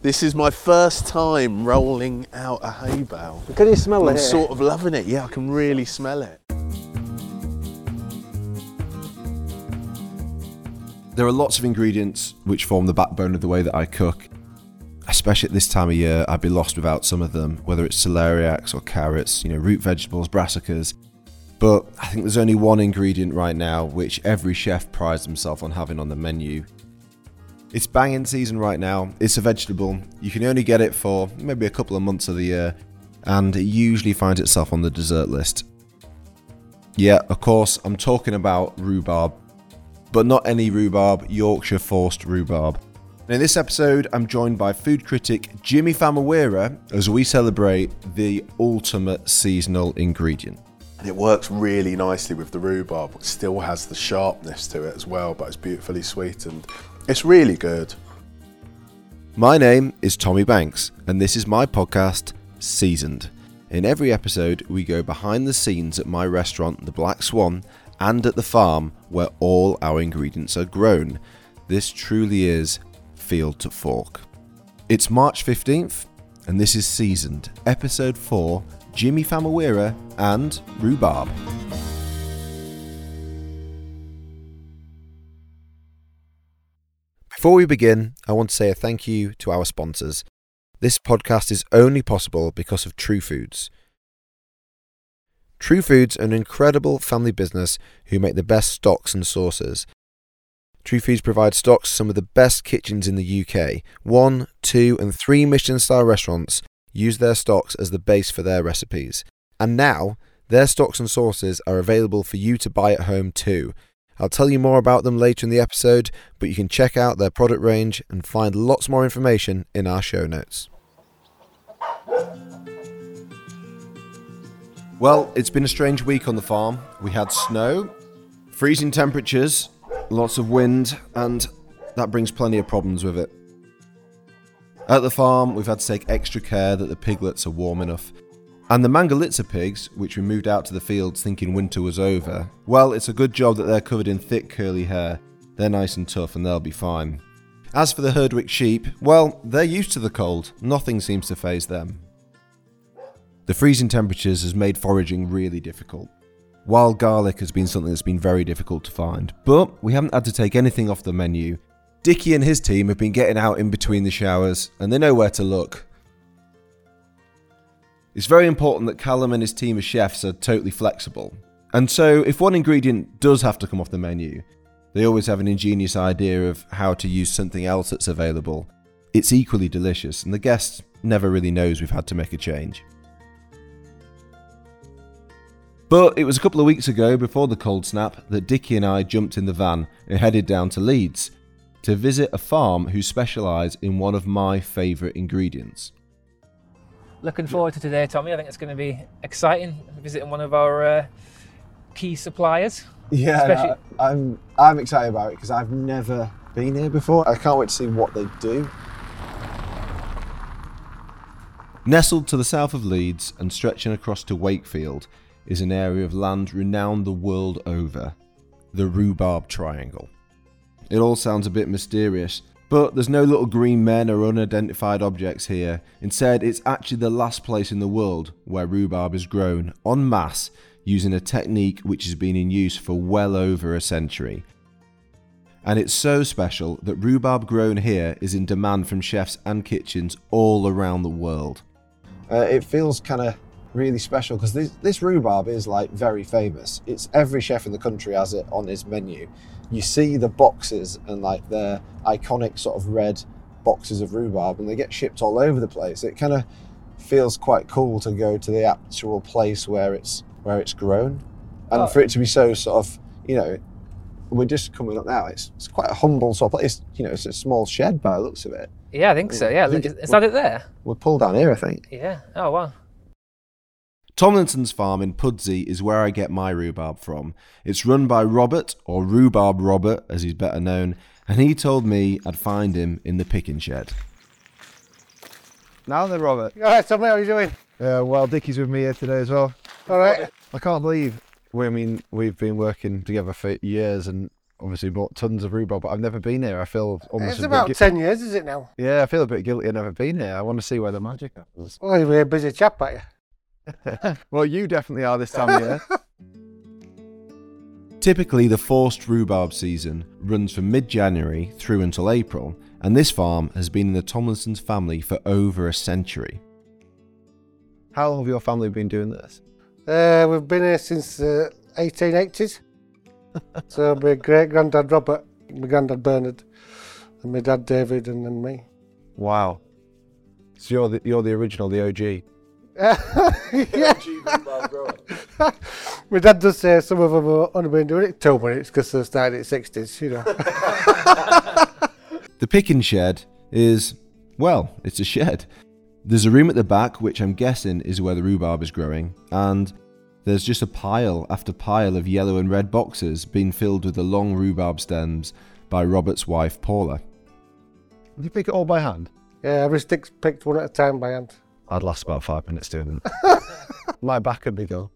This is my first time rolling out a hay bale. Can you smell it? I'm it? sort of loving it. Yeah, I can really smell it. There are lots of ingredients which form the backbone of the way that I cook. Especially at this time of year, I'd be lost without some of them, whether it's celeriacs or carrots, you know, root vegetables, brassicas. But I think there's only one ingredient right now which every chef prides himself on having on the menu. It's banging season right now. It's a vegetable. You can only get it for maybe a couple of months of the year, and it usually finds itself on the dessert list. Yeah, of course, I'm talking about rhubarb, but not any rhubarb, Yorkshire forced rhubarb. In this episode, I'm joined by food critic Jimi Famurewa as we celebrate the ultimate seasonal ingredient. And it works really nicely with the rhubarb. It still has the sharpness to it as well, but it's beautifully sweetened. It's really good. My name is Tommy Banks, and this is my podcast, Seasoned. In every episode, we go behind the scenes at my restaurant, The Black Swan, and at the farm where all our ingredients are grown. This truly is field to fork. It's March 15th, and this is Seasoned, Episode 4 Jimi Famurewa and Rhubarb. Before we begin, I want to say a thank you to our sponsors. This podcast is only possible because of True Foods. True Foods are an incredible family business who make the best stocks and sauces. True Foods provides stocks to some of the best kitchens in the UK. One, two, and three Michelin star restaurants use their stocks as the base for their recipes. And now, their stocks and sauces are available for you to buy at home too. I'll tell you more about them later in the episode, but you can check out their product range and find lots more information in our show notes. Well, it's been a strange week on the farm. We had snow, freezing temperatures, lots of wind, and that brings plenty of problems with it. At the farm, we've had to take extra care that the piglets are warm enough. And the Mangalitsa pigs, which we moved out to the fields thinking winter was over, well, it's a good job that they're covered in thick curly hair. They're nice and tough and they'll be fine. As for the Herdwick sheep, well, they're used to the cold. Nothing seems to phase them. The freezing temperatures has made foraging really difficult. Wild garlic has been something that's been very difficult to find, but we haven't had to take anything off the menu. Dickie and his team have been getting out in between the showers, and they know where to look. It's very important that Callum and his team of chefs are totally flexible. And so, if one ingredient does have to come off the menu, they always have an ingenious idea of how to use something else that's available. It's equally delicious, and the guest never really knows we've had to make a change. But it was a couple of weeks ago, before the cold snap, that Dickie and I jumped in the van and headed down to Leeds to visit a farm who specialise in one of my favourite ingredients. Looking forward to today, Tommy. I think it's going to be exciting visiting one of our uh, key suppliers. Yeah, Especially- no, I'm I'm excited about it because I've never been here before. I can't wait to see what they do. Nestled to the south of Leeds and stretching across to Wakefield is an area of land renowned the world over the Rhubarb Triangle. It all sounds a bit mysterious, but there's no little green men or unidentified objects here. Instead, it's actually the last place in the world where rhubarb is grown en masse using a technique which has been in use for well over a century. And it's so special that rhubarb grown here is in demand from chefs and kitchens all around the world. Uh, it feels kind of really special because this, this rhubarb is like very famous. It's every chef in the country has it on his menu. You see the boxes and like their iconic sort of red boxes of rhubarb, and they get shipped all over the place. It kind of feels quite cool to go to the actual place where it's where it's grown, and Oh. for it to be so sort of you know. We're just coming up now. It's, it's quite a humble sort of place. You know, it's a small shed by the looks of it. Yeah, I think so. Yeah, think is, it- is that it there? We're pulled down here, I think. Yeah. Oh wow. Tomlinson's farm in Pudsey is where I get my rhubarb from. It's run by Robert, or Rhubarb Robert as he's better known, and he told me I'd find him in the picking shed. Now then, Robert. All right, Tommy, how are you doing? Yeah, well, Dickie's with me here today as well. All right. I can't believe. We, I mean, we've been working together for years, and obviously bought tons of rhubarb, but I've never been here. I feel almost It's about bit. gui- 10 years, is it now? yeah, I feel a bit guilty. I've never been here. I want to see where the magic happens. Oh, you're a busy chap, aren't you? well, you definitely are this time of year. Typically, the forced rhubarb season runs from mid January through until April, and this farm has been in the Tomlinson's family for over a century. How long have your family been doing this? Uh, we've been here since uh, 1880s. so my great granddad Robert, my granddad Bernard, and my dad David, and then me. Wow. So you're the, you're the original, the OG. Yeah. my dad does say some of them have only been doing it two minutes because they started in the 60s, you know. The picking shed is, well, it's a shed. There's a room at the back, which I'm guessing is where the rhubarb is growing, and there's just a pile after pile of yellow and red boxes being filled with the long rhubarb stems by Robert's wife Paula. Did you pick it all by hand? yeah, every stick's picked one at a time by hand. I'd last about five minutes doing it. My back would be gone.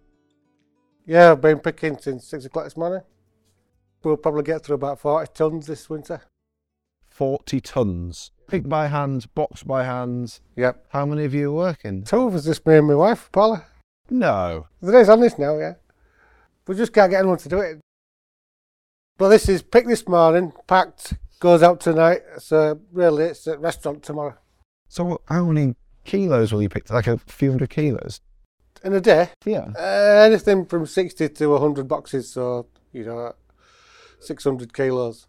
Yeah, I've been picking since 6 o'clock this morning. We'll probably get through about 40 tons this winter. 40 tons. Pick by hand, box by hands. Yep. How many of you are working? Two of us, just me and my wife, Paula. No. There is on this now, yeah. We just can't get anyone to do it. But this is picked this morning, packed, goes out tonight. So uh, really, it's at restaurant tomorrow. So how many kilos will you pick? Like a few hundred kilos? In a day, Yeah. uh, anything from 60 to 100 boxes, so, you know, 600 kilos.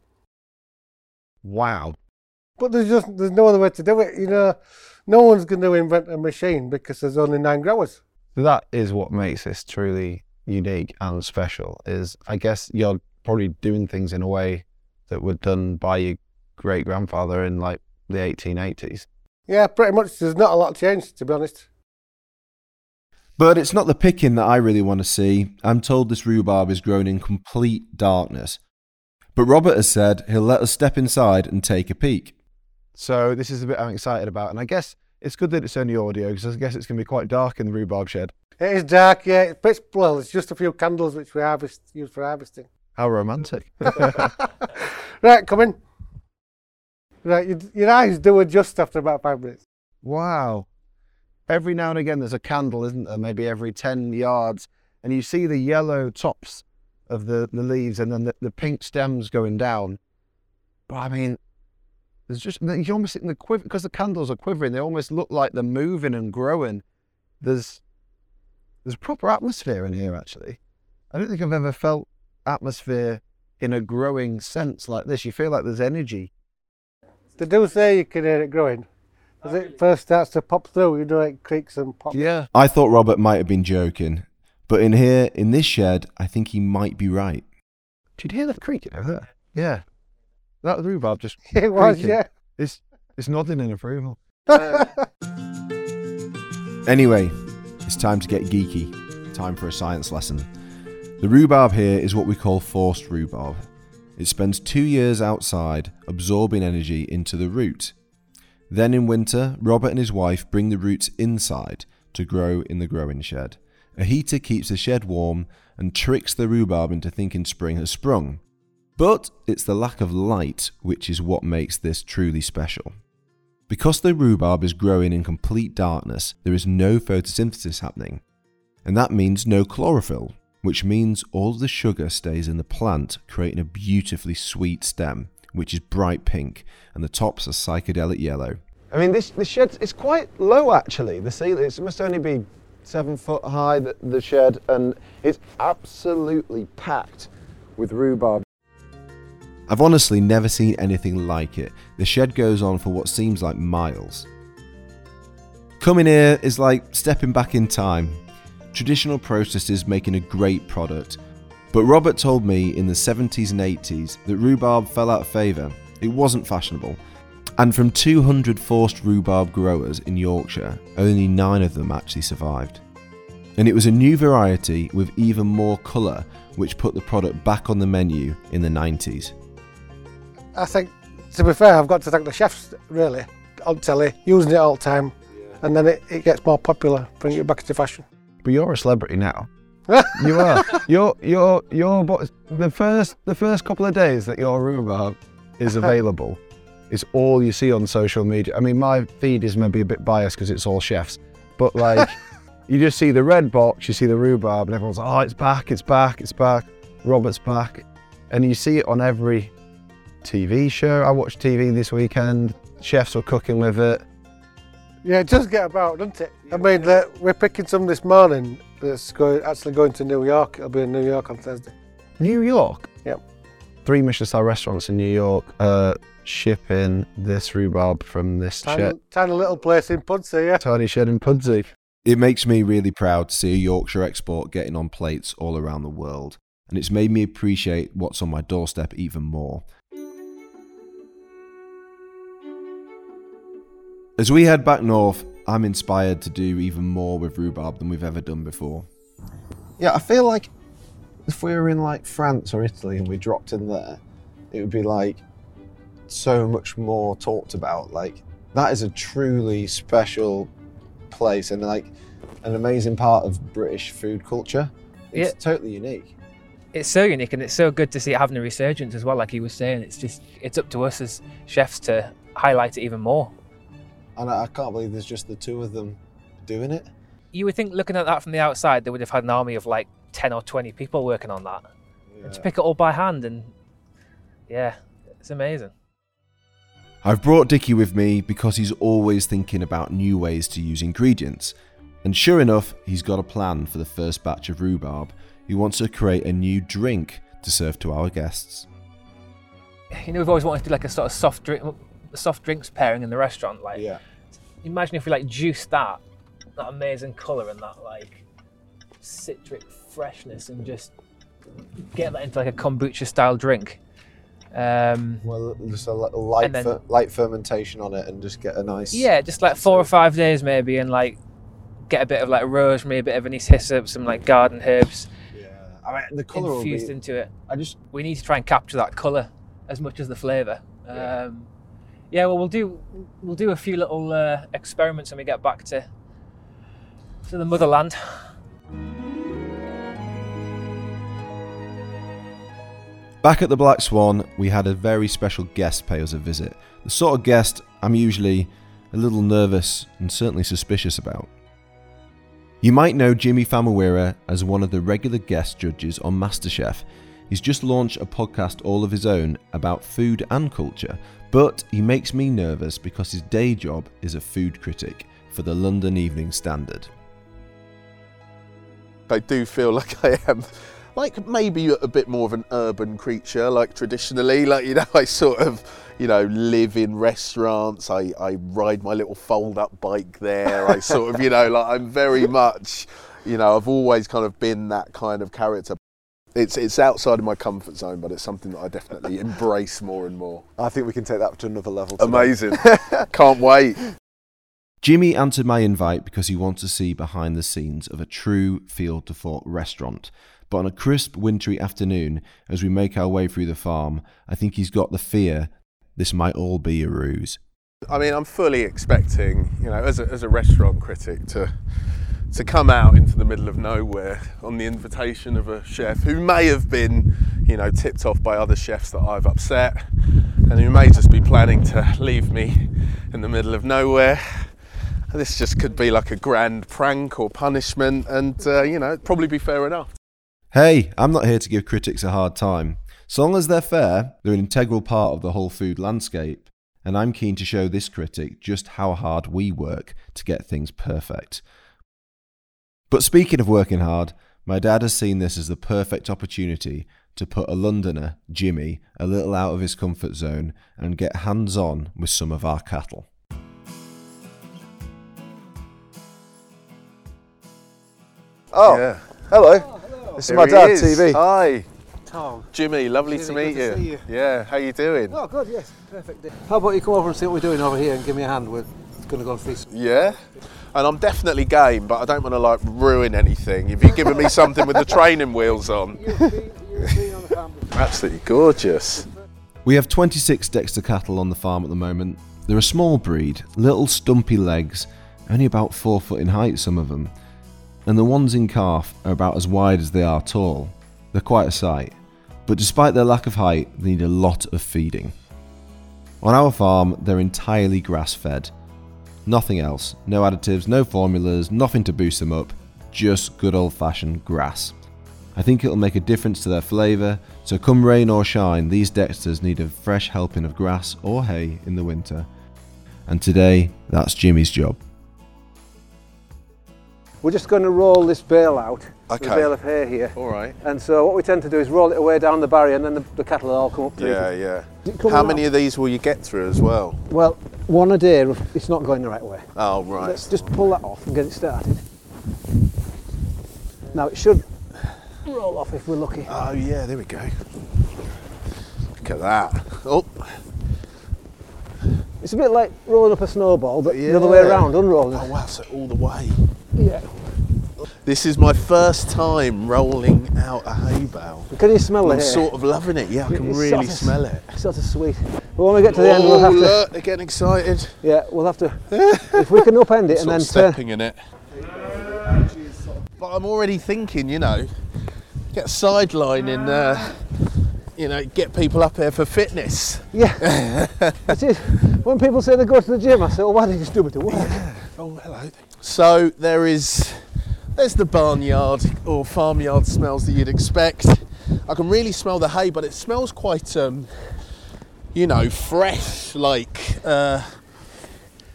Wow. But there's just there's no other way to do it, you know. No one's going to invent a machine because there's only nine growers. That is what makes this truly unique and special. Is I guess you're probably doing things in a way that were done by your great grandfather in like the 1880s. Yeah, pretty much. There's not a lot changed, to be honest. But it's not the picking that I really want to see. I'm told this rhubarb is grown in complete darkness. But Robert has said he'll let us step inside and take a peek. So this is a bit I'm excited about, and I guess it's good that it's only audio because I guess it's going to be quite dark in the rhubarb shed. It is dark, yeah. It's pitch well. It's just a few candles which we harvest use for harvesting. How romantic! Right, come in. Right, your, eyes do adjust after about five minutes. wow. Every now and again, there's a candle, isn't there? Maybe every 10 yards. And you see the yellow tops of the, the leaves and then the, the pink stems going down. But I mean, there's just, you almost think the quiver, because the candles are quivering, they almost look like they're moving and growing. There's, there's a proper atmosphere in here, actually. I don't think I've ever felt atmosphere in a growing sense like this. You feel like there's energy. They do say you can hear it growing. As it first starts to pop through, you know it creaks and pops. Yeah. I thought Robert might have been joking, but in here, in this shed, I think he might be right. Did you hear that creaking over there? Yeah. That rhubarb just It was, creaking. yeah. It's it's nodding in approval. Uh. Anyway, it's time to get geeky. Time for a science lesson. The rhubarb here is what we call forced rhubarb. It spends two years outside, absorbing energy into the root. Then in winter, Robert and his wife bring the roots inside to grow in the growing shed. A heater keeps the shed warm and tricks the rhubarb into thinking spring has sprung. But it's the lack of light which is what makes this truly special. Because the rhubarb is growing in complete darkness, there is no photosynthesis happening. And that means no chlorophyll, which means all of the sugar stays in the plant, creating a beautifully sweet stem, which is bright pink, and the tops are psychedelic yellow. I mean, this the shed is quite low actually. The ceiling it must only be seven foot high. The, the shed, and it's absolutely packed with rhubarb. I've honestly never seen anything like it. The shed goes on for what seems like miles. Coming here is like stepping back in time. Traditional processes making a great product. But Robert told me in the 70s and 80s that rhubarb fell out of favour. It wasn't fashionable. And from 200 forced rhubarb growers in Yorkshire, only nine of them actually survived. And it was a new variety with even more colour, which put the product back on the menu in the 90s. I think, to be fair, I've got to thank the chefs, really, on telly, using it all the time. And then it, it gets more popular, bring it back into fashion. But you're a celebrity now. you are. Your your your bo- the first the first couple of days that your rhubarb is available is all you see on social media. I mean, my feed is maybe a bit biased because it's all chefs, but like you just see the red box, you see the rhubarb, and everyone's like, "Oh, it's back! It's back! It's back!" Robert's back, and you see it on every TV show. I watched TV this weekend. Chefs were cooking with it. Yeah, it does get about, doesn't it? I mean, we're picking some this morning that's going, actually going to New York. It'll be in New York on Thursday. New York. Yep. Three Michelin star restaurants in New York uh, shipping this rhubarb from this Tiny, shed, tiny little place in Pudsey, yeah. tiny shed in Pudsey. It makes me really proud to see a Yorkshire export getting on plates all around the world, and it's made me appreciate what's on my doorstep even more. As we head back north, I'm inspired to do even more with rhubarb than we've ever done before. Yeah, I feel like if we were in like France or Italy and we dropped in there, it would be like so much more talked about. Like that is a truly special place and like an amazing part of British food culture. It's Yeah. totally unique. It's so unique and it's so good to see it having a resurgence as well. Like he was saying, it's just it's up to us as chefs to highlight it even more. And I, I can't believe there's just the two of them doing it. You would think looking at that from the outside, they would have had an army of like ten or twenty people working on that. And to pick it all by hand and yeah, it's amazing. I've brought Dickie with me because he's always thinking about new ways to use ingredients. And sure enough, he's got a plan for the first batch of rhubarb. He wants to create a new drink to serve to our guests. You know, we've always wanted to do like a sort of soft drink, soft drinks pairing in the restaurant. Like, Yeah. imagine if we like juiced that, that amazing colour and that like citric freshness, and just get that into like a kombucha style drink. Um, Well, just a light, then- fer- light fermentation on it and just get a nice. yeah, just like four or five days maybe, and like get a bit of like rosemary, a bit of anise hyssop, some like garden herbs Yeah. I mean, the colour will infused be. into it. I just. we need to try and capture that colour as much as the flavour. Yeah. Um, yeah, well, we'll do we'll do a few little uh, experiments when we get back to to the motherland. Back at the Black Swan, we had a very special guest pay us a visit. The sort of guest I'm usually a little nervous and certainly suspicious about. You might know Jimi Famurewa as one of the regular guest judges on MasterChef. He's just launched a podcast all of his own about food and culture, but he makes me nervous because his day job is a food critic for the London Evening Standard. I do feel like I am like maybe a bit more of an urban creature like traditionally like you know I sort of you know live in restaurants I, I ride my little fold up bike there I sort of you know like I'm very much you know I've always kind of been that kind of character it's it's outside of my comfort zone but it's something that I definitely embrace more and more I think we can take that to another level. today. amazing can't wait Jimi answered my invite because he wants to see behind the scenes of a true field to fork restaurant. But on a crisp, wintry afternoon, as we make our way through the farm, I think he's got the fear this might all be a ruse. I mean, I'm fully expecting, you know, as a, as a restaurant critic, to to come out into the middle of nowhere on the invitation of a chef who may have been, you know, tipped off by other chefs that I've upset, and who may just be planning to leave me in the middle of nowhere. This just could be like a grand prank or punishment, and uh, you know, it'd probably be fair enough. Hey, I'm not here to give critics a hard time. So long as they're fair, they're an integral part of the whole food landscape, and I'm keen to show this critic just how hard we work to get things perfect. But speaking of working hard, my dad has seen this as the perfect opportunity to put a Londoner, Jimi, a little out of his comfort zone and get hands on with some of our cattle. Oh, yeah. hello. Oh, this is Here my he dad, is. TV. Hi, Tom. Jimi. Lovely Jimi, to meet good to you. see you. Yeah, how you doing? Oh, good, yes, perfect. How about you come over and see what we're doing over here and give me a hand? We're going to go and feast. Yeah. And I'm definitely game, but I don't want to like ruin anything. If you're giving me something with the training wheels on, absolutely gorgeous. We have 26 Dexter cattle on the farm at the moment. They're a small breed, little stumpy legs, only about 4 foot in height, some of them. and the ones in calf are about as wide as they are tall. They're quite a sight, but despite their lack of height, they need a lot of feeding. On our farm, they're entirely grass fed. Nothing else. No additives, no formulas, nothing to boost them up, just good old fashioned grass. I think it'll make a difference to their flavour, so come rain or shine, these Dexters need a fresh helping of grass or hay in the winter. And today, that's Jimi's job. We're just going to roll this bale out, the Okay. bale of hay here. All right. And so what we tend to do is roll it away down the barrier and then the, the cattle will all come up to Yeah, it. yeah. it How up? many of these will you get through as well? Well, one a day, it's not going the right way. Oh, right. Let's just pull that off and get it started. Now it should roll off if we're lucky. Oh, yeah, there we go. Look at that. Oh, It's a bit like rolling up a snowball, but the other way around, unrolling. oh wow, so all the way. Yeah. This is my first time rolling out a hay bale. Can you smell it? I'm sort of loving it. Yeah, I can It's really sort of- smell it. It's sort of sweet. But when we get to the end, we'll oh, have to. look, they're getting excited. Yeah, we'll have to. if we can upend it and then of turn. stepping in it. But I'm already thinking, you know, get a sideline and, uh, you know, get people up here for fitness. Yeah. it is. When people say they go to the gym, I say, well, why don't you just do it to work? Oh, hello. So there is, there's the barnyard or farmyard smells that you'd expect. I can really smell the hay, but it smells quite, um, you know, fresh. Like uh,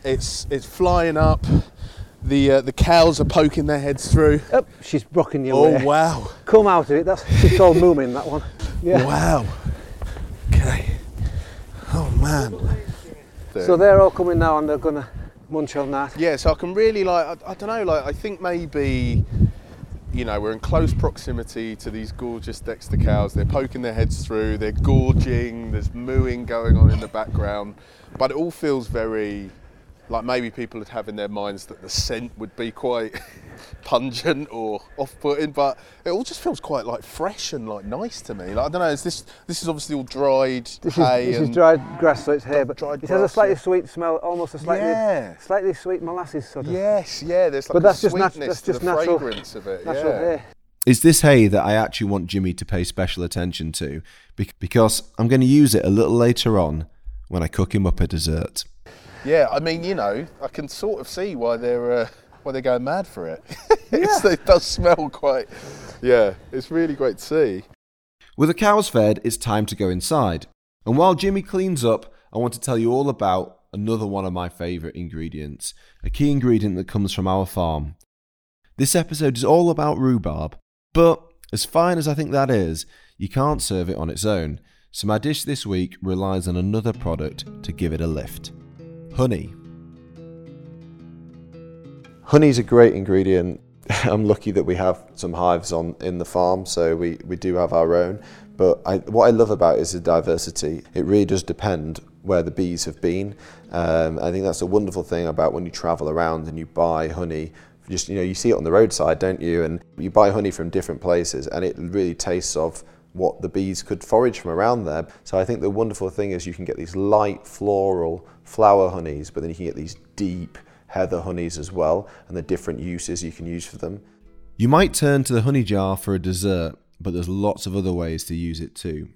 it's it's flying up. The uh, the cows are poking their heads through. Up, she's rocking you. Oh way. wow! Come out of it. That's she's called moomin. That one. Yeah. Wow. Okay. Oh man. So they're all coming now and they're gonna munch on that. Yeah, so I can really like I, I don't know, like I think maybe you know, we're in close proximity to these gorgeous Dexter cows. They're poking their heads through, they're gorging, there's mooing going on in the background. But it all feels very like maybe people would have in their minds that the scent would be quite pungent or off-putting, but it all just feels quite like fresh and like nice to me. Like I don't know, is this this is obviously all dried This is, hay this is and dried grass, so it's hay, but dried it has a slightly yeah. sweet smell, almost a slightly, Yeah. slightly sweet molasses sort of. Yes, yeah, there's like But a that's just nat- sweetness that's to just the natural- fragrance of it. Natural yeah. hay. It's this hay that I actually want Jimi to pay special attention to because I'm going to use it a little later on when I cook him up a dessert. Yeah, I mean, you know, I can sort of see why they're uh, why they're going mad for it. It's- it does smell quite. Yeah, it's really great to see. With the cows fed, it's time to go inside. And while Jimi cleans up, I want to tell you all about another one of my favourite ingredients, a key ingredient that comes from our farm. This episode is all about rhubarb, but as fine as I think that is, you can't serve it on its own. So my dish this week relies on another product to give it a lift honey. Honey's a great ingredient. I'm lucky that we have some hives on in the farm, so we, we do have our own. But I, what I love about it is the diversity. It really does depend where the bees have been. Um, I think that's a wonderful thing about when you travel around and you buy honey. Just you know, you see it on the roadside, don't you? And you buy honey from different places, and it really tastes of what the bees could forage from around there. So I think the wonderful thing is you can get these light floral flower honeys, but then you can get these deep heather honeys as well, and the different uses you can use for them. You might turn to the honey jar for a dessert, but there's lots of other ways to use it too.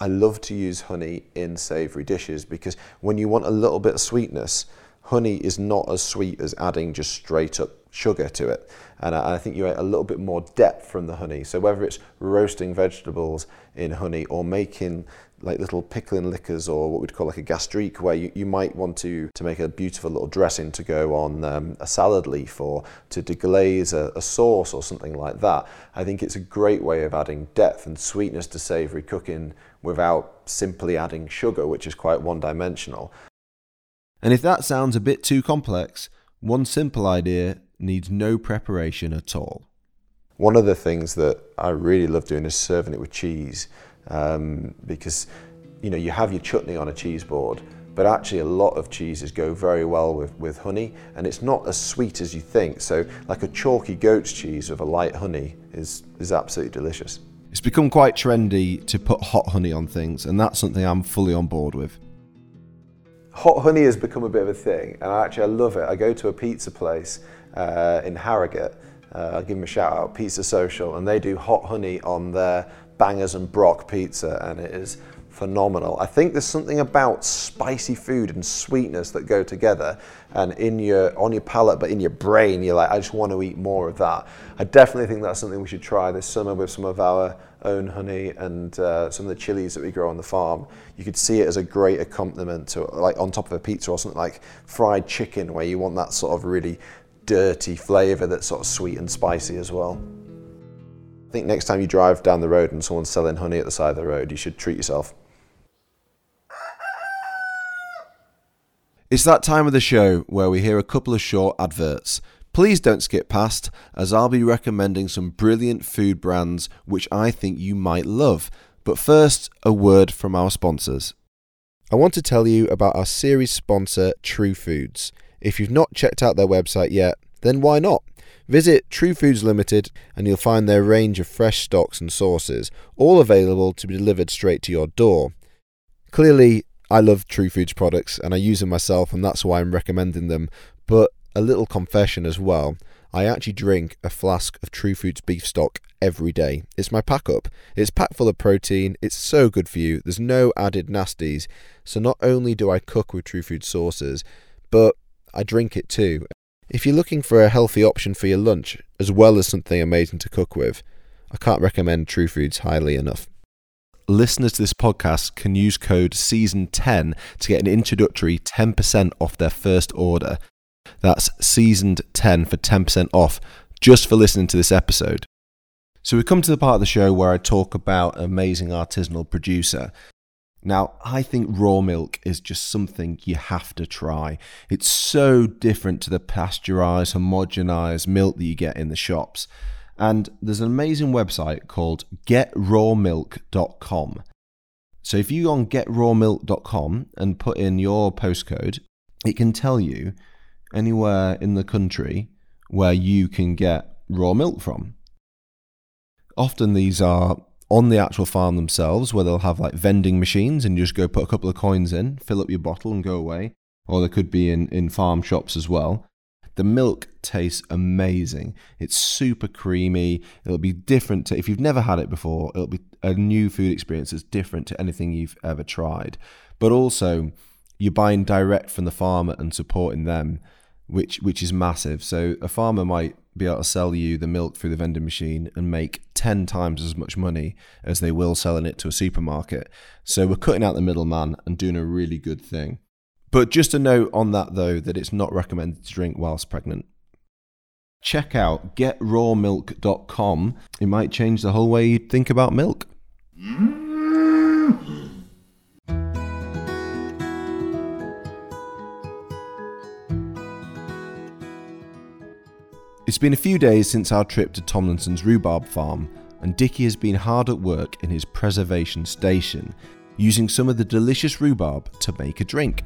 I love to use honey in savoury dishes because when you want a little bit of sweetness, honey is not as sweet as adding just straight up sugar to it. And I I think you get a little bit more depth from the honey. So whether it's roasting vegetables in honey or making like little pickling liquors or what we'd call like a gastrique where you, you might want to to make a beautiful little dressing to go on um, a salad leaf or to deglaze a, a sauce or something like that. I think it's a great way of adding depth and sweetness to savoury cooking without simply adding sugar, which is quite one dimensional. And if that sounds a bit too complex, one simple idea needs no preparation at all. One of the things that I really love doing is serving it with cheese um, because you know you have your chutney on a cheese board, but actually a lot of cheeses go very well with, with honey and it's not as sweet as you think. So like a chalky goat's cheese with a light honey is, is absolutely delicious. It's become quite trendy to put hot honey on things, and that's something I'm fully on board with. Hot honey has become a bit of a thing, and I actually I love it. I go to a pizza place uh, in Harrogate, Uh, I'll give them a shout out, Pizza Social, and they do hot honey on their bangers and brock pizza, and it is phenomenal. I think there's something about spicy food and sweetness that go together, and in your on your palate, but in your brain, you're like, I just want to eat more of that. I definitely think that's something we should try this summer with some of our own honey and uh, some of the chilies that we grow on the farm. You could see it as a great accompaniment to like on top of a pizza or something like fried chicken, where you want that sort of really dirty flavour that's sort of sweet and spicy as well. I think next time you drive down the road and someone's selling honey at the side of the road, you should treat yourself. It's that time of the show where we hear a couple of short adverts. Please don't skip past, as I'll be recommending some brilliant food brands which I think you might love. But first, a word from our sponsors. I want to tell you about our series sponsor, True Foods. If you've not checked out their website yet, then why not? Visit True Foods Limited and you'll find their range of fresh stocks and sauces, all available to be delivered straight to your door. Clearly, I love True Foods products and I use them myself, and that's why I'm recommending them. But a little confession as well I actually drink a flask of True Foods beef stock every day. It's my pack up. It's packed full of protein, it's so good for you, there's no added nasties. So not only do I cook with True Foods sauces, but I drink it too. If you're looking for a healthy option for your lunch, as well as something amazing to cook with, I can't recommend True Foods highly enough listeners to this podcast can use code season10 to get an introductory 10% off their first order. That's seasoned 10 for 10% off just for listening to this episode. So we come to the part of the show where I talk about an amazing artisanal producer. Now, I think raw milk is just something you have to try. It's so different to the pasteurized, homogenized milk that you get in the shops. And there's an amazing website called getrawmilk.com. So if you go on getrawmilk.com and put in your postcode, it can tell you anywhere in the country where you can get raw milk from. Often these are on the actual farm themselves where they'll have like vending machines and you just go put a couple of coins in, fill up your bottle and go away. Or they could be in, in farm shops as well. The milk tastes amazing. It's super creamy. It'll be different to, if you've never had it before, it'll be a new food experience that's different to anything you've ever tried. But also, you're buying direct from the farmer and supporting them, which which is massive. So a farmer might be able to sell you the milk through the vending machine and make 10 times as much money as they will selling it to a supermarket. So we're cutting out the middleman and doing a really good thing. But just a note on that though that it's not recommended to drink whilst pregnant. Check out getrawmilk.com. It might change the whole way you think about milk. Mm-hmm. It's been a few days since our trip to Tomlinson's rhubarb farm, and Dickie has been hard at work in his preservation station, using some of the delicious rhubarb to make a drink.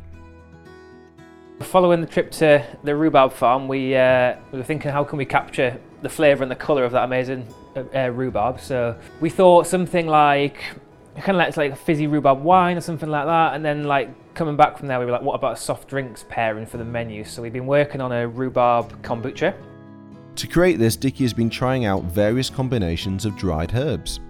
Following the trip to the rhubarb farm, we, uh, we were thinking how can we capture the flavour and the colour of that amazing uh, uh, rhubarb. So we thought something like kind of like, like a fizzy rhubarb wine or something like that. And then like coming back from there, we were like, what about a soft drinks pairing for the menu? So we've been working on a rhubarb kombucha. To create this, Dickie has been trying out various combinations of dried herbs.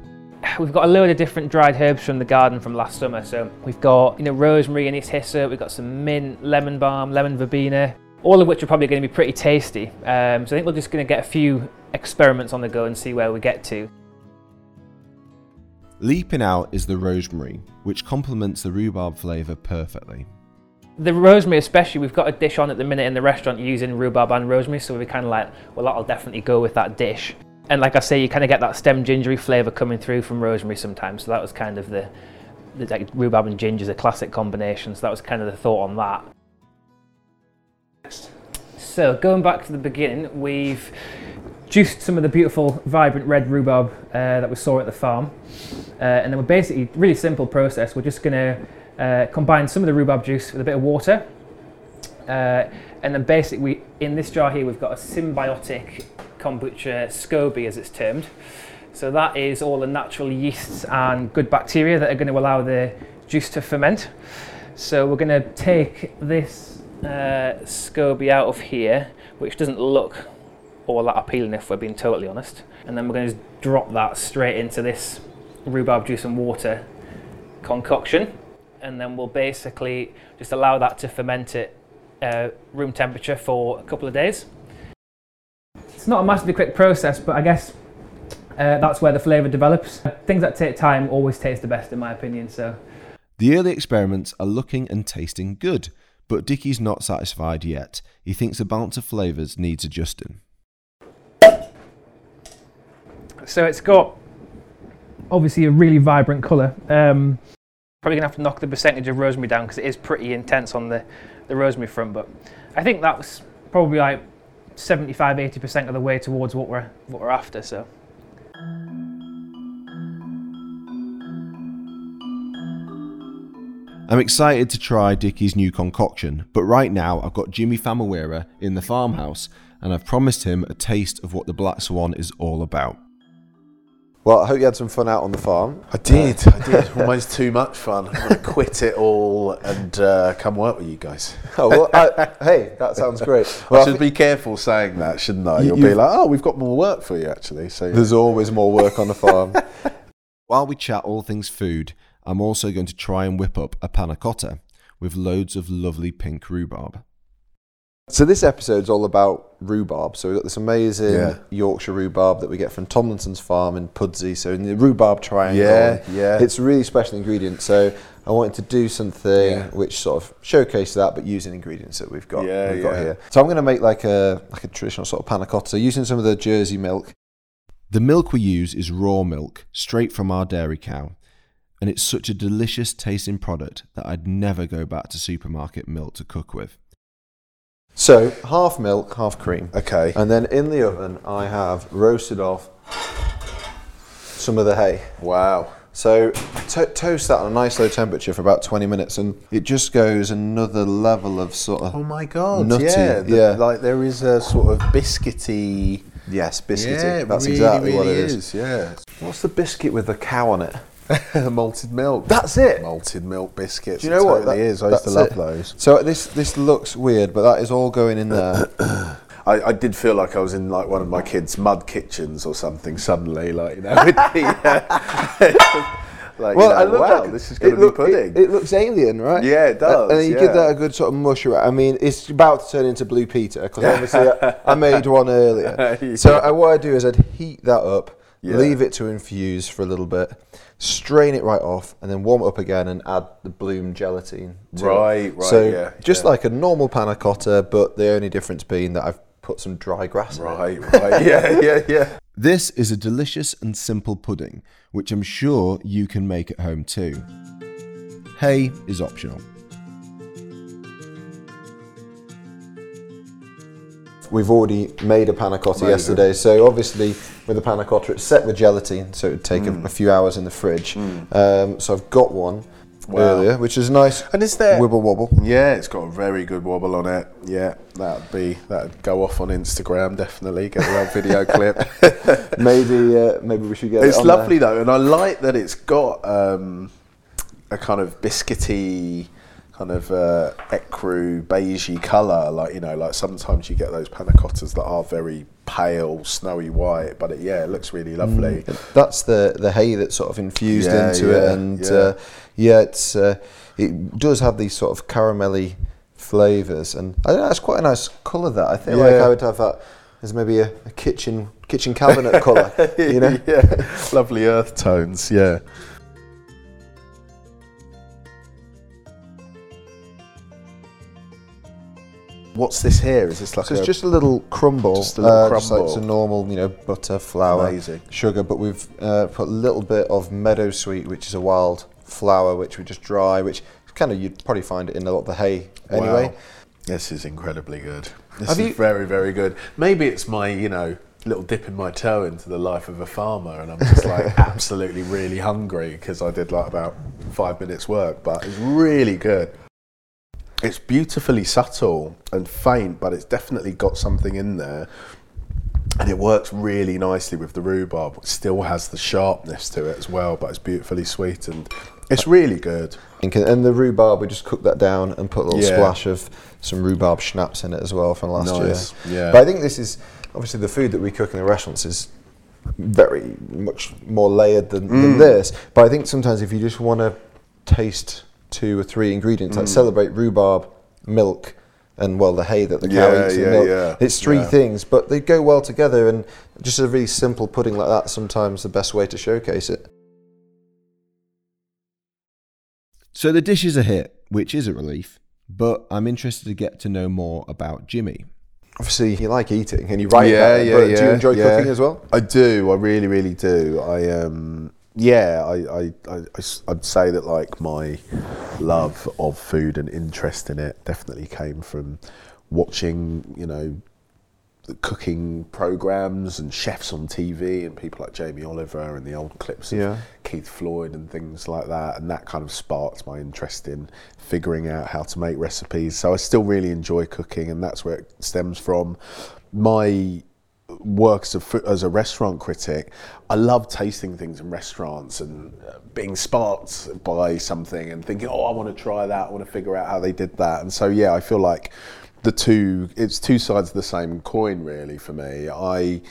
We've got a load of different dried herbs from the garden from last summer. So we've got you know rosemary and anise hyssop, we've got some mint, lemon balm, lemon verbena, all of which are probably going to be pretty tasty. Um, so I think we're just going to get a few experiments on the go and see where we get to. Leaping out is the rosemary, which complements the rhubarb flavour perfectly. The rosemary, especially, we've got a dish on at the minute in the restaurant using rhubarb and rosemary, so we're kind of like, well, that'll definitely go with that dish. And like I say, you kind of get that stem gingery flavour coming through from rosemary sometimes. So that was kind of the, the like rhubarb and ginger is a classic combination. So that was kind of the thought on that. So going back to the beginning, we've juiced some of the beautiful, vibrant red rhubarb uh, that we saw at the farm. Uh, and then we're basically, really simple process. We're just going to uh, combine some of the rhubarb juice with a bit of water. Uh, and then basically, in this jar here, we've got a symbiotic kombucha SCOBY as it's termed. So that is all the natural yeasts and good bacteria that are going to allow the juice to ferment. So we're going to take this uh, SCOBY out of here, which doesn't look all that appealing if we're being totally honest. And then we're going to drop that straight into this rhubarb juice and water concoction. And then we'll basically just allow that to ferment at uh, room temperature for a couple of days. It's not a massively quick process, but I guess uh, that's where the flavour develops. Things that take time always taste the best, in my opinion. So The early experiments are looking and tasting good, but Dickie's not satisfied yet. He thinks the balance of flavours needs adjusting. So it's got obviously a really vibrant colour. Um, probably gonna have to knock the percentage of rosemary down because it is pretty intense on the, the rosemary front. But I think that was probably like 75 80% of the way towards what we're what we're after. So I'm excited to try Dickie's new concoction, but right now I've got Jimi Famurewa in the farmhouse and I've promised him a taste of what the Black Swan is all about. Well, I hope you had some fun out on the farm. I did, I did. Almost too much fun. I'm going to quit it all and uh, come work with you guys. Oh, well, I, hey, that sounds great. I Well, I should think be careful saying that, shouldn't I? You- You'll be like, oh, we've got more work for you, actually. So there's always more work on the farm. While we chat all things food, I'm also going to try and whip up a panna cotta with loads of lovely pink rhubarb. So this episode's all about rhubarb. So we've got this amazing Yeah. Yorkshire rhubarb that we get from Tomlinson's farm in Pudsey. So in the rhubarb triangle. Yeah, yeah. It's a really special ingredient. So I wanted to do something Yeah. which sort of showcase that, but using ingredients that we've got, Yeah, we've got here. So I'm going to make like a like a traditional sort of panna cotta. Using some of the Jersey milk. The milk we use is raw milk, straight from our dairy cow, and it's such a delicious tasting product that I'd never go back to supermarket milk to cook with. So half milk, half cream. Okay. And then in the oven, I have roasted off some of the hay. Wow. So to- toast that on a nice low temperature for about 20 minutes, and it just goes another level of sort of Oh my god! Nutty, yeah, the- yeah. Like there is a sort of biscuity. yes, biscuity. Yeah, That's really, exactly what it is. really is. is. Yeah, What's the biscuit with the cow on it? malted milk. That's it. malted milk biscuits. Do you know it what? Totally That- is. I used to love it. those. So this this looks weird, but that is all going in there. I, I did feel like I was in like one of my kids' mud kitchens or something. Suddenly, like you know, with the, uh, like you know, wow, this is going to be look- pudding. It, it looks alien, right? Yeah, it does, And you yeah. give that a good sort of mush around. I mean, it's about to turn into Blue Peter because obviously I, I made one earlier. So I, what I do is I'd heat that up, Yeah. leave it to infuse for a little bit, strain it right off, and then warm it up again and add the bloom gelatine. To Right, it. right, So yeah, just yeah. like a normal panna cotta, but the only difference being that I've put some dry grass in it. right, right, yeah, yeah, yeah. This is a delicious and simple pudding, which I'm sure you can make at home too. Hay is optional. We've already made a panna cotta Amazing. yesterday, so obviously with the panna cotta it's set with gelatine, so it would take Mm. a, a few hours in the fridge. Um, so I've got one Wow. earlier, which is nice. And is there? Wibble wobble. Yeah, it's got a very good wobble on it. Yeah, that'd be that'd go off on Instagram definitely. Get the old video clip. Maybe uh, maybe we should get It's it lovely there. though, and I like that it's got um, a kind of biscuity, kind of uh, ecru beigey colour. Like you know, like sometimes you get those panna cottas that are very pale, snowy white, but it, yeah, it looks really lovely. That's the the hay that's sort of infused Yeah, into it, and yeah. Uh, yeah, it's uh, it does have these sort of caramelly flavours, and I don't know, it's quite a nice colour. That I think like I would have that as maybe a, a kitchen kitchen cabinet colour. You know. yeah, lovely earth tones. Yeah. What's this here? Is this like So a it's just a little crumble, Just a little uh, just like crumble. some normal, you know, butter, flour, Amazing. sugar. But we've uh, put a little bit of meadow sweet, which is a wild flower, which we just dry, which kind of you'd probably find it in a lot of the hay anyway. Wow. This is incredibly good. This Have is you- very, very good. Maybe it's my, you know, little dipping my toe into the life of a farmer, and I'm just like absolutely really hungry because I did like about five minutes work, but it's really good. It's beautifully subtle and faint, but it's definitely got something in there. And it works really nicely with the rhubarb. It still has the sharpness to it as well, but it's beautifully sweetened. It's really good. And the rhubarb, we just cook that down and put a little Yeah. splash of some rhubarb schnapps in it as well from last Nice, year. yeah. But I think this is obviously the food that we cook in the restaurants is very much more layered than, than mm. this. But I think sometimes if you just want to taste two or three ingredients, like celebrate rhubarb, milk, and well the hay that the cow Yeah, eats, and yeah, milk. yeah, It's three yeah. things, but they go well together. And just a really simple pudding like that, sometimes the best way to showcase it. So the dish is a hit, which is a relief. But I'm interested to get to know more about Jimi. Obviously, you like eating and you write Yeah, about it, yeah, but do you enjoy yeah. cooking as well? I do. I really, really do. I um, yeah. I, I, I, would say that like my love of food and interest in it definitely came from watching, you know, the cooking programs and chefs on TV and people like Jamie Oliver and the old clips of Yeah. Keith Floyd and things like that. And that kind of sparked my interest in figuring out how to make recipes. So I still really enjoy cooking, and that's where it stems from. My work as a, as a restaurant critic, I love tasting things in restaurants and uh, being sparked by something and thinking, oh, I want to try that. I want to figure out how they did that. And so, yeah, I feel like the two, it's two sides of the same coin, really, for me. I,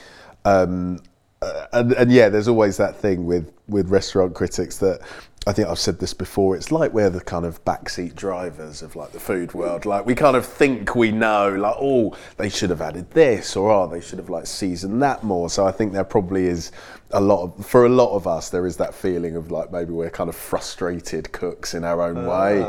um, uh, and, and yeah, there's always that thing with, with restaurant critics that I think I've said this before. It's like we're the kind of backseat drivers of like the food world. Like we kind of think we know, like oh, they should have added this, or oh, they should have like seasoned that more. So I think there probably is a lot of for a lot of us there is that feeling of like maybe we're kind of frustrated cooks in our own way.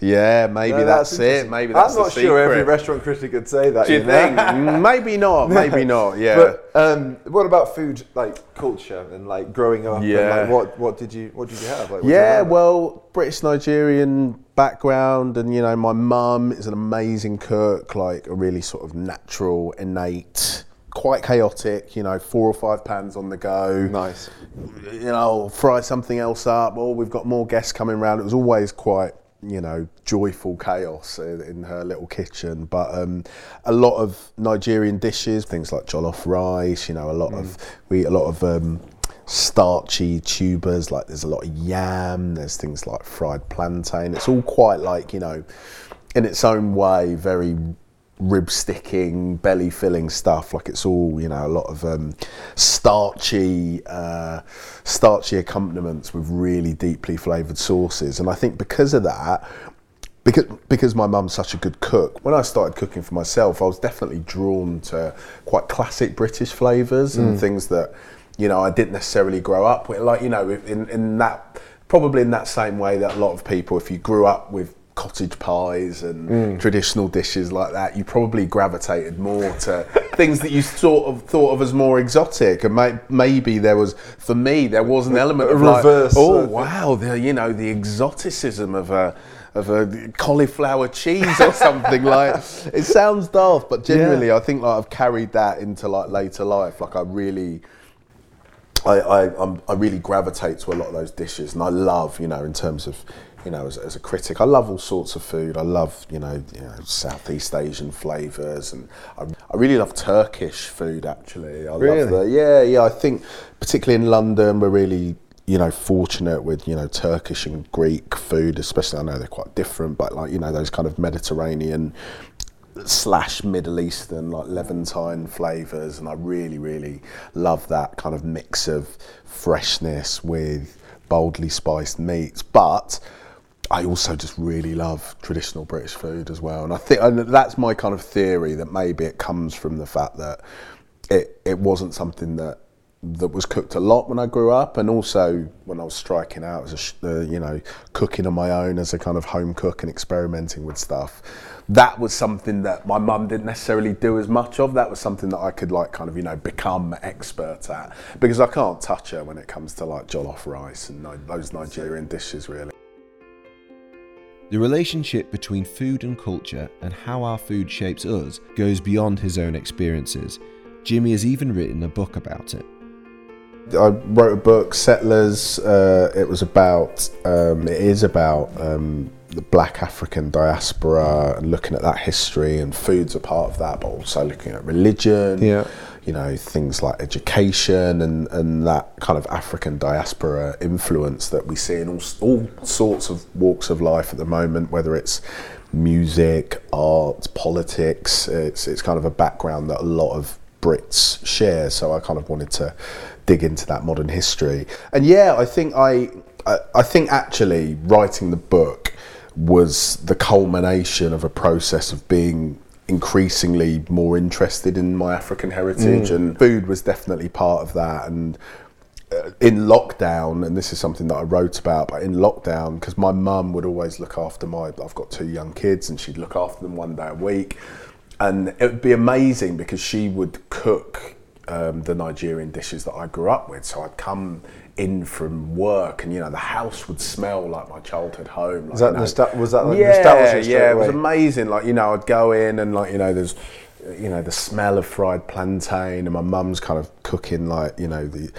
Yeah, maybe that's, it. Maybe that's I'm not sure every restaurant critic could say that. Do you know? think? Mm, maybe not. Maybe not. Yeah. But um, what about food, like culture and like growing up? Yeah. And, like, what what did you what did you have? Like, Yeah, your well, British Nigerian background, and you know, my mum is an amazing cook, like a really sort of natural, innate, quite chaotic. You know, four or five pans on the go. nice. You know, fry something else up. Oh, we've got more guests coming round. It was always quite. You know, joyful chaos in, in her little kitchen, but um, a lot of Nigerian dishes, things like jollof rice. You know, a lot of we eat a lot of um, starchy tubers like there's a lot of yam there's things like fried plantain it's all quite like you know in its own way very rib sticking belly filling stuff like it's all you know a lot of um, starchy uh, starchy accompaniments with really deeply flavored sauces and i think because of that because because my mum's such a good cook. When I started cooking for myself, I was definitely drawn to quite classic British flavors and things that you know I didn't necessarily grow up with. Like you know, in in that probably in that same way that a lot of people, if you grew up with cottage pies and traditional dishes like that, you probably gravitated more to things that you sort of thought of as more exotic. And may, maybe there was, for me, there was an element of like, reverse, oh uh, wow, the you know the exoticism of a of a cauliflower cheese or something like. It sounds daft, but generally, I think like I've carried that into like later life. Like I really. I, I, I'm, I really gravitate to a lot of those dishes, and I love, you know, in terms of, you know, as, as a critic, I love all sorts of food. I love, you know, you know Southeast Asian flavors, and I, I really love Turkish food. Actually, I Really? love the yeah, yeah. I think particularly in London, we're really, you know, fortunate with you know Turkish and Greek food, especially. I know they're quite different, but like you know those kind of Mediterranean slash Middle Eastern like Levantine flavors, and I really, really love that kind of mix of freshness with boldly spiced meats. But I also just really love traditional British food as well, and I think and that's my kind of theory that maybe it comes from the fact that it it wasn't something that that was cooked a lot when I grew up, and also when I was striking out as a uh, you know cooking on my own as a kind of home cook and experimenting with stuff. That was something that my mum didn't necessarily do as much of. That was something that I could like kind of you know become expert at because I can't touch her when it comes to like jollof rice and those Nigerian dishes really. The relationship between food and culture and how our food shapes us goes beyond his own experiences. Jimi has even written a book about it. I wrote a book, Settlers. Uh, it was about, um, it is about um, the black African diaspora and looking at that history, and food's a part of that, but also looking at religion. Yeah. You know, things like education and, and that kind of African diaspora influence that we see in all, all sorts of walks of life at the moment, whether it's music, art, politics. It's, it's kind of a background that a lot of Brits share. So I kind of wanted to dig into that modern history. And yeah, I think I, I, I think actually writing the book was the culmination of a process of being increasingly more interested in my African heritage, and food was definitely part of that. And uh, in lockdown, and this is something that I wrote about, but in lockdown, because my mum would always look after my, I've got two young kids, and she'd look after them one day a week. And it would be amazing because she would cook um, the Nigerian dishes that I grew up with. So I'd come in from work, and you know, the house would smell like my childhood home. Like, Is that you know, nostal- was that like yeah, nostalgia yeah, it was amazing. Like you know, I'd go in and like you know, there's you know the smell of fried plantain, and my mum's kind of cooking like you know the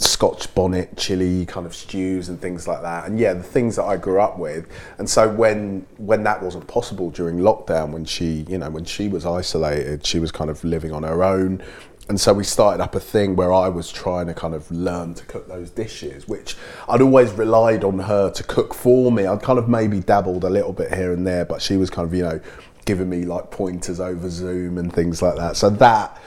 Scotch bonnet chili kind of stews and things like that. And yeah, the things that I grew up with. And so when when that wasn't possible during lockdown, when she you know when she was isolated, she was kind of living on her own. And so we started up a thing where I was trying to kind of learn to cook those dishes, which I'd always relied on her to cook for me. I'd kind of maybe dabbled a little bit here and there, but she was kind of, you know, giving me like pointers over Zoom and things like that. So that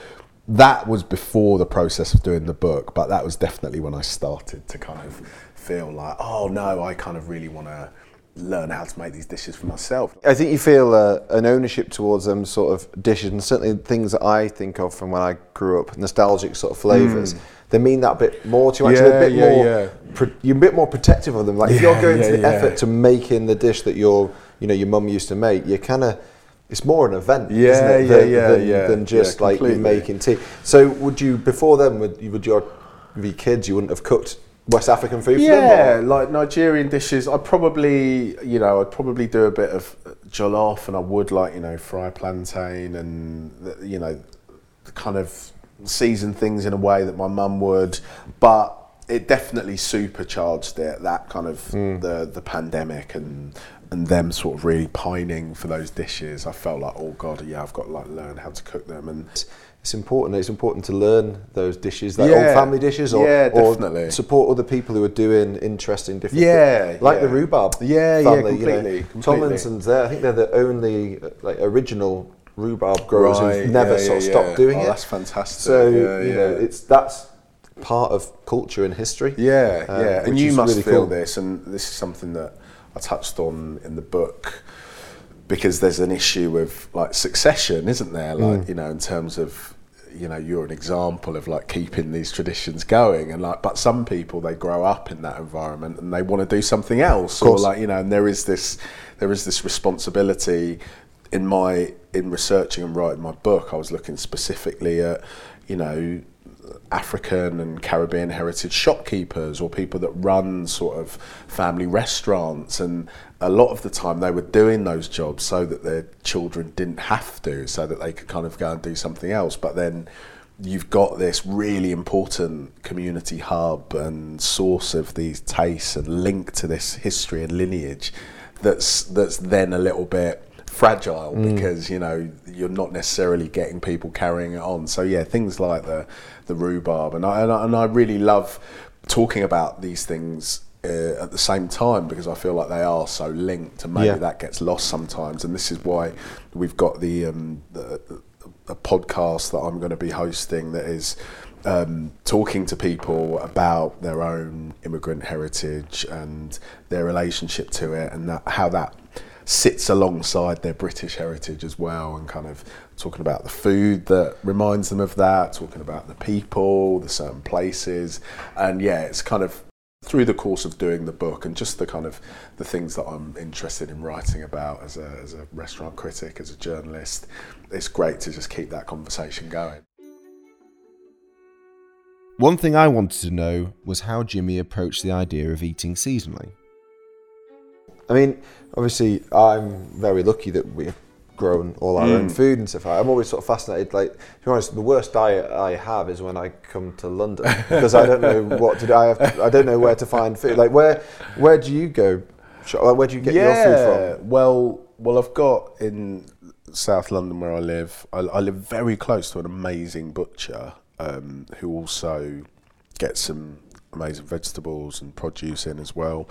that was before the process of doing the book, but that was definitely when I started to kind of feel like, oh no, I kind of really want to learn how to make these dishes for myself. I think you feel uh, an ownership towards them sort of dishes, and certainly things that I think of from when I grew up, nostalgic sort of flavours. They mean that bit more to you. Actually, Yeah, a bit yeah, more. yeah. Pro- you're a bit more protective of them. Like if you're going yeah, to the yeah. effort to making the dish that your, you know, your mum used to make, you kind of. It's more an event, Yeah, isn't it, yeah, than, yeah, than, yeah. than just Yeah, like you making tea. So, would you before then? Would, you- would your be kids? You wouldn't have cooked West African food for Yeah, like Nigerian dishes. I'd probably, you know, I'd probably do a bit of jollof, and I would like, you know, fry plantain, and you know, kind of season things in a way that my mum would. But it definitely supercharged it. That kind of hmm. the the pandemic and and them sort of really pining for those dishes. I felt like, oh god, yeah, I've got to like learn how to cook them and. It's important. It's important to learn those dishes, like Yeah. old family dishes, or, Yeah, or support other people who are doing interesting, different. Things. Yeah, like yeah. the rhubarb. Yeah, yeah, family, you know. completely, Tomlinson's there. I think they're the only uh, like original rhubarb growers Right, who've never sort of stopped doing Oh, it. that's fantastic. So you know, it's that's part of culture and history. Yeah, um, yeah, and you must really feel cool. this, and this is something that I touched on in the book because there's an issue with like succession, isn't there? Like Mm. you know, in terms of you know, you're an example of like keeping these traditions going, and like, but some people they grow up in that environment and they want to do something else, or like you know, and there is this there is this responsibility in my in researching and writing my book. I was looking specifically at you know African and Caribbean heritage shopkeepers or people that run sort of family restaurants. And a lot of the time they were doing those jobs so that their children didn't have to, so that they could kind of go and do something else. But then you've got this really important community hub and source of these tastes and link to this history and lineage that's that's then a little bit fragile because you know you're not necessarily getting people carrying it on. So yeah, things like the the rhubarb, and I and I, and I really love talking about these things. Uh, at the same time, because I feel like they are so linked, and maybe Yeah. that gets lost sometimes. And this is why we've got the, um, the, the a podcast that I'm going to be hosting that is um, talking to people about their own immigrant heritage and their relationship to it, and that, how that sits alongside their British heritage as well, and kind of talking about the food that reminds them of that, talking about the people, the certain places, and yeah, it's kind of through the course of doing the book and just the kind of the things that I'm interested in writing about as a, as a restaurant critic, as a journalist, it's great to just keep that conversation going. One thing I wanted to know was how Jimi approached the idea of eating seasonally. I mean, obviously, I'm very lucky that we've grown all our Mm. own food and stuff. I'm always sort of fascinated. Like, to be honest, the worst diet I have is when I come to London because I don't know what to do. I have, I don't know where to find food. Like, where, where do you go? Where do you get your food from? Well, well, I've got in South London where I live. I, I live very close to an amazing butcher um, who also gets some amazing vegetables and produce in as well.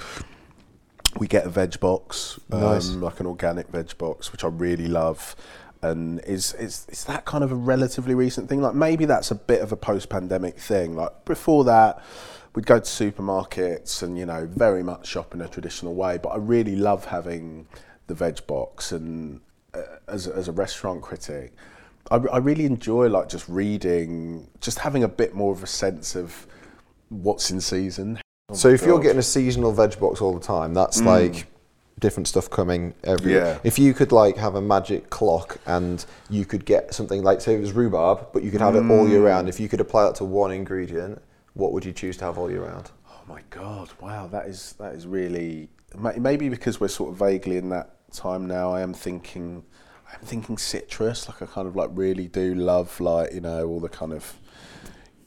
We get a veg box, um, Nice. like an organic veg box, which I really love. and is is is that kind of a relatively recent thing? Like maybe that's a bit of a post-pandemic thing. Like before that, we'd go to supermarkets and you know very much shop in a traditional way. But I really love having the veg box, and uh, as a, as a restaurant critic, I, I really enjoy like just reading, just having a bit more of a sense of what's in season. Oh So if you're getting a seasonal veg box all the time, that's mm. like different stuff coming every Yeah. If you could like have a magic clock and you could get something like say it was rhubarb but you could have it all year mm. round. If you could apply that to one ingredient, what would you choose to have all year round? Oh my god! Wow, that is that is really maybe because we're sort of vaguely in that time now. I am thinking, I'm thinking citrus. Like I kind of like really do love like you know all the kind of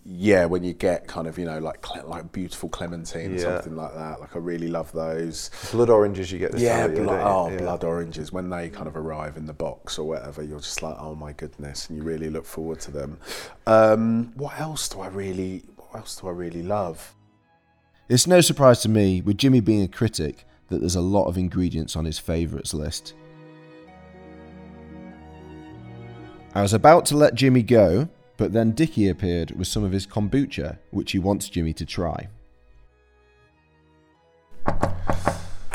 yeah when you get kind of you know like cle- like beautiful clementine or Yeah. something like that. Like I really love those. Blood oranges you get this Yeah, time year, blood, oh. Yeah. blood oranges when they kind of arrive in the box or whatever. You're just like, oh my goodness, and you really look forward to them. Um, what else do I really? What else do I really love? It's no surprise to me, with Jimi being a critic, that there's a lot of ingredients on his favourites list. I was about to let Jimi go, but then Dickie appeared with some of his kombucha, which he wants Jimi to try.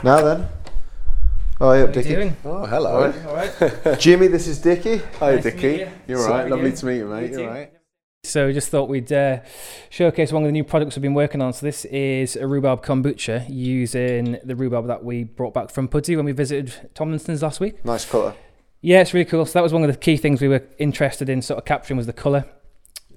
Now then. Oh, yeah, What are you Dickie. doing? Oh, hello. All right. Jimi, this is Dickie. Hi, Nice to Dickie. meet you. You're So all how right. you Lovely to meet you, mate. You You're too. all right. So we just thought we'd uh, showcase one of the new products we've been working on. So this is a rhubarb kombucha using the rhubarb that we brought back from Pudsey when we visited Tomlinson's last week. Nice colour. Yeah, it's really cool. So that was one of the key things we were interested in sort of capturing was the colour.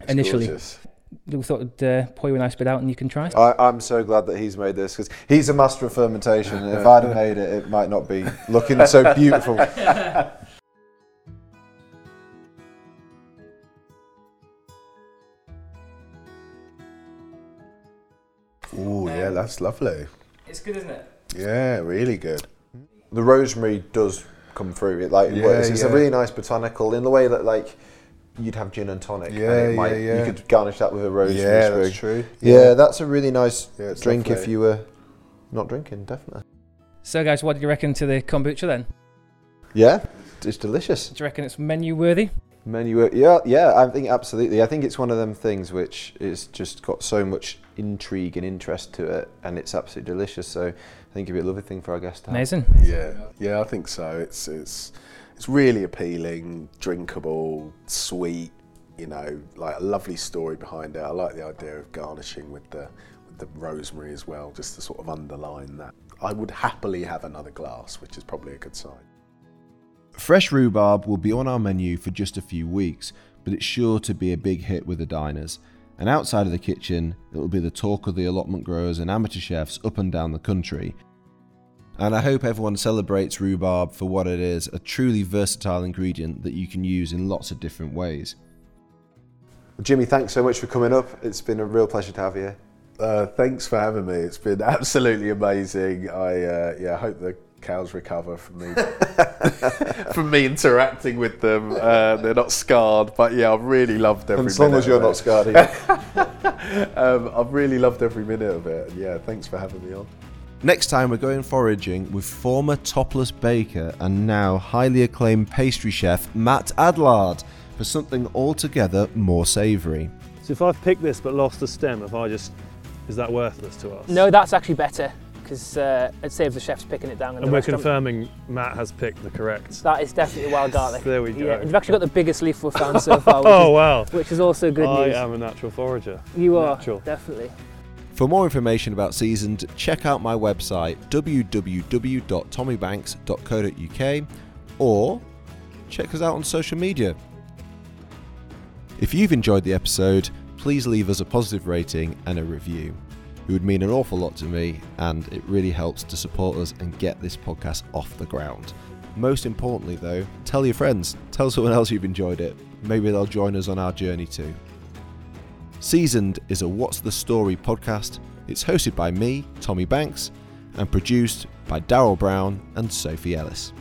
Initially, Gorgeous. we thought we'd uh, pour you a nice bit out and you can try. I, I'm so glad that he's made this because he's a master of fermentation. and if I'd have made it, it might not be looking so beautiful. Oh, yeah, that's lovely. It's good, isn't it? Yeah, really good. The rosemary does come through. It like Yeah, works. It's a really nice botanical in the way that like you'd have gin and tonic. and Yeah, it yeah, might- yeah. You could garnish that with a rosemary Yeah, sprig. that's true. Yeah, that's a really nice Yeah, it's drink if you were not drinking. Definitely. So, guys, what do you reckon to the kombucha then? Yeah, it's delicious. Do you reckon it's menu worthy? Menu, yeah, yeah. I think absolutely. I think it's one of them things which is just got so much intrigue and interest to it, and it's absolutely delicious. So I think it'd be a lovely thing for our guests to have. Amazing. Yeah, yeah, I think so. It's it's it's really appealing, drinkable, sweet. You know, like a lovely story behind it. I like the idea of garnishing with the with the rosemary as well, just to sort of underline that. I would happily have another glass, which is probably a good sign. Fresh rhubarb will be on our menu for just a few weeks, but it's sure to be a big hit with the diners. And outside of the kitchen, it will be the talk of the allotment growers and amateur chefs up and down the country. And I hope everyone celebrates rhubarb for what it is a truly versatile ingredient that you can use in lots of different ways. Jimi, thanks so much for coming up. It's been a real pleasure to have you. Uh, thanks for having me. It's been absolutely amazing. I uh, yeah, hope the cows recover from me from me interacting with them. Uh, they're not scarred, but yeah, I've really loved every. And as long minute as you're of not it. scarred, either. um, I've really loved every minute of it. Yeah, thanks for having me on. Next time, we're going foraging with former topless baker and now highly acclaimed pastry chef Matt Adlard for something altogether more savoury. So if I've picked this but lost the stem, if I just, is that worthless to us? No, that's actually better because uh, it saves the chefs picking it down. in And the we're confirming Matt has picked the correct. That is definitely wild garlic. There we go. Yeah, and you've actually got the biggest leaf we've found so far, which, Oh is, wow! which is also good I news. I am a natural forager. you are natural. definitely. For more information about Seasoned, check out my website www.tommybanks.co.uk or check us out on social media. If you've enjoyed the episode, please leave us a positive rating and a review. It would mean an awful lot to me, and it really helps to support us and get this podcast off the ground. Most importantly, though, tell your friends, tell someone else you've enjoyed it. Maybe they'll join us on our journey too. Seasoned is a What's the Story podcast. It's hosted by me, Tommy Banks, and produced by Daryl Brown and Sophie Ellis.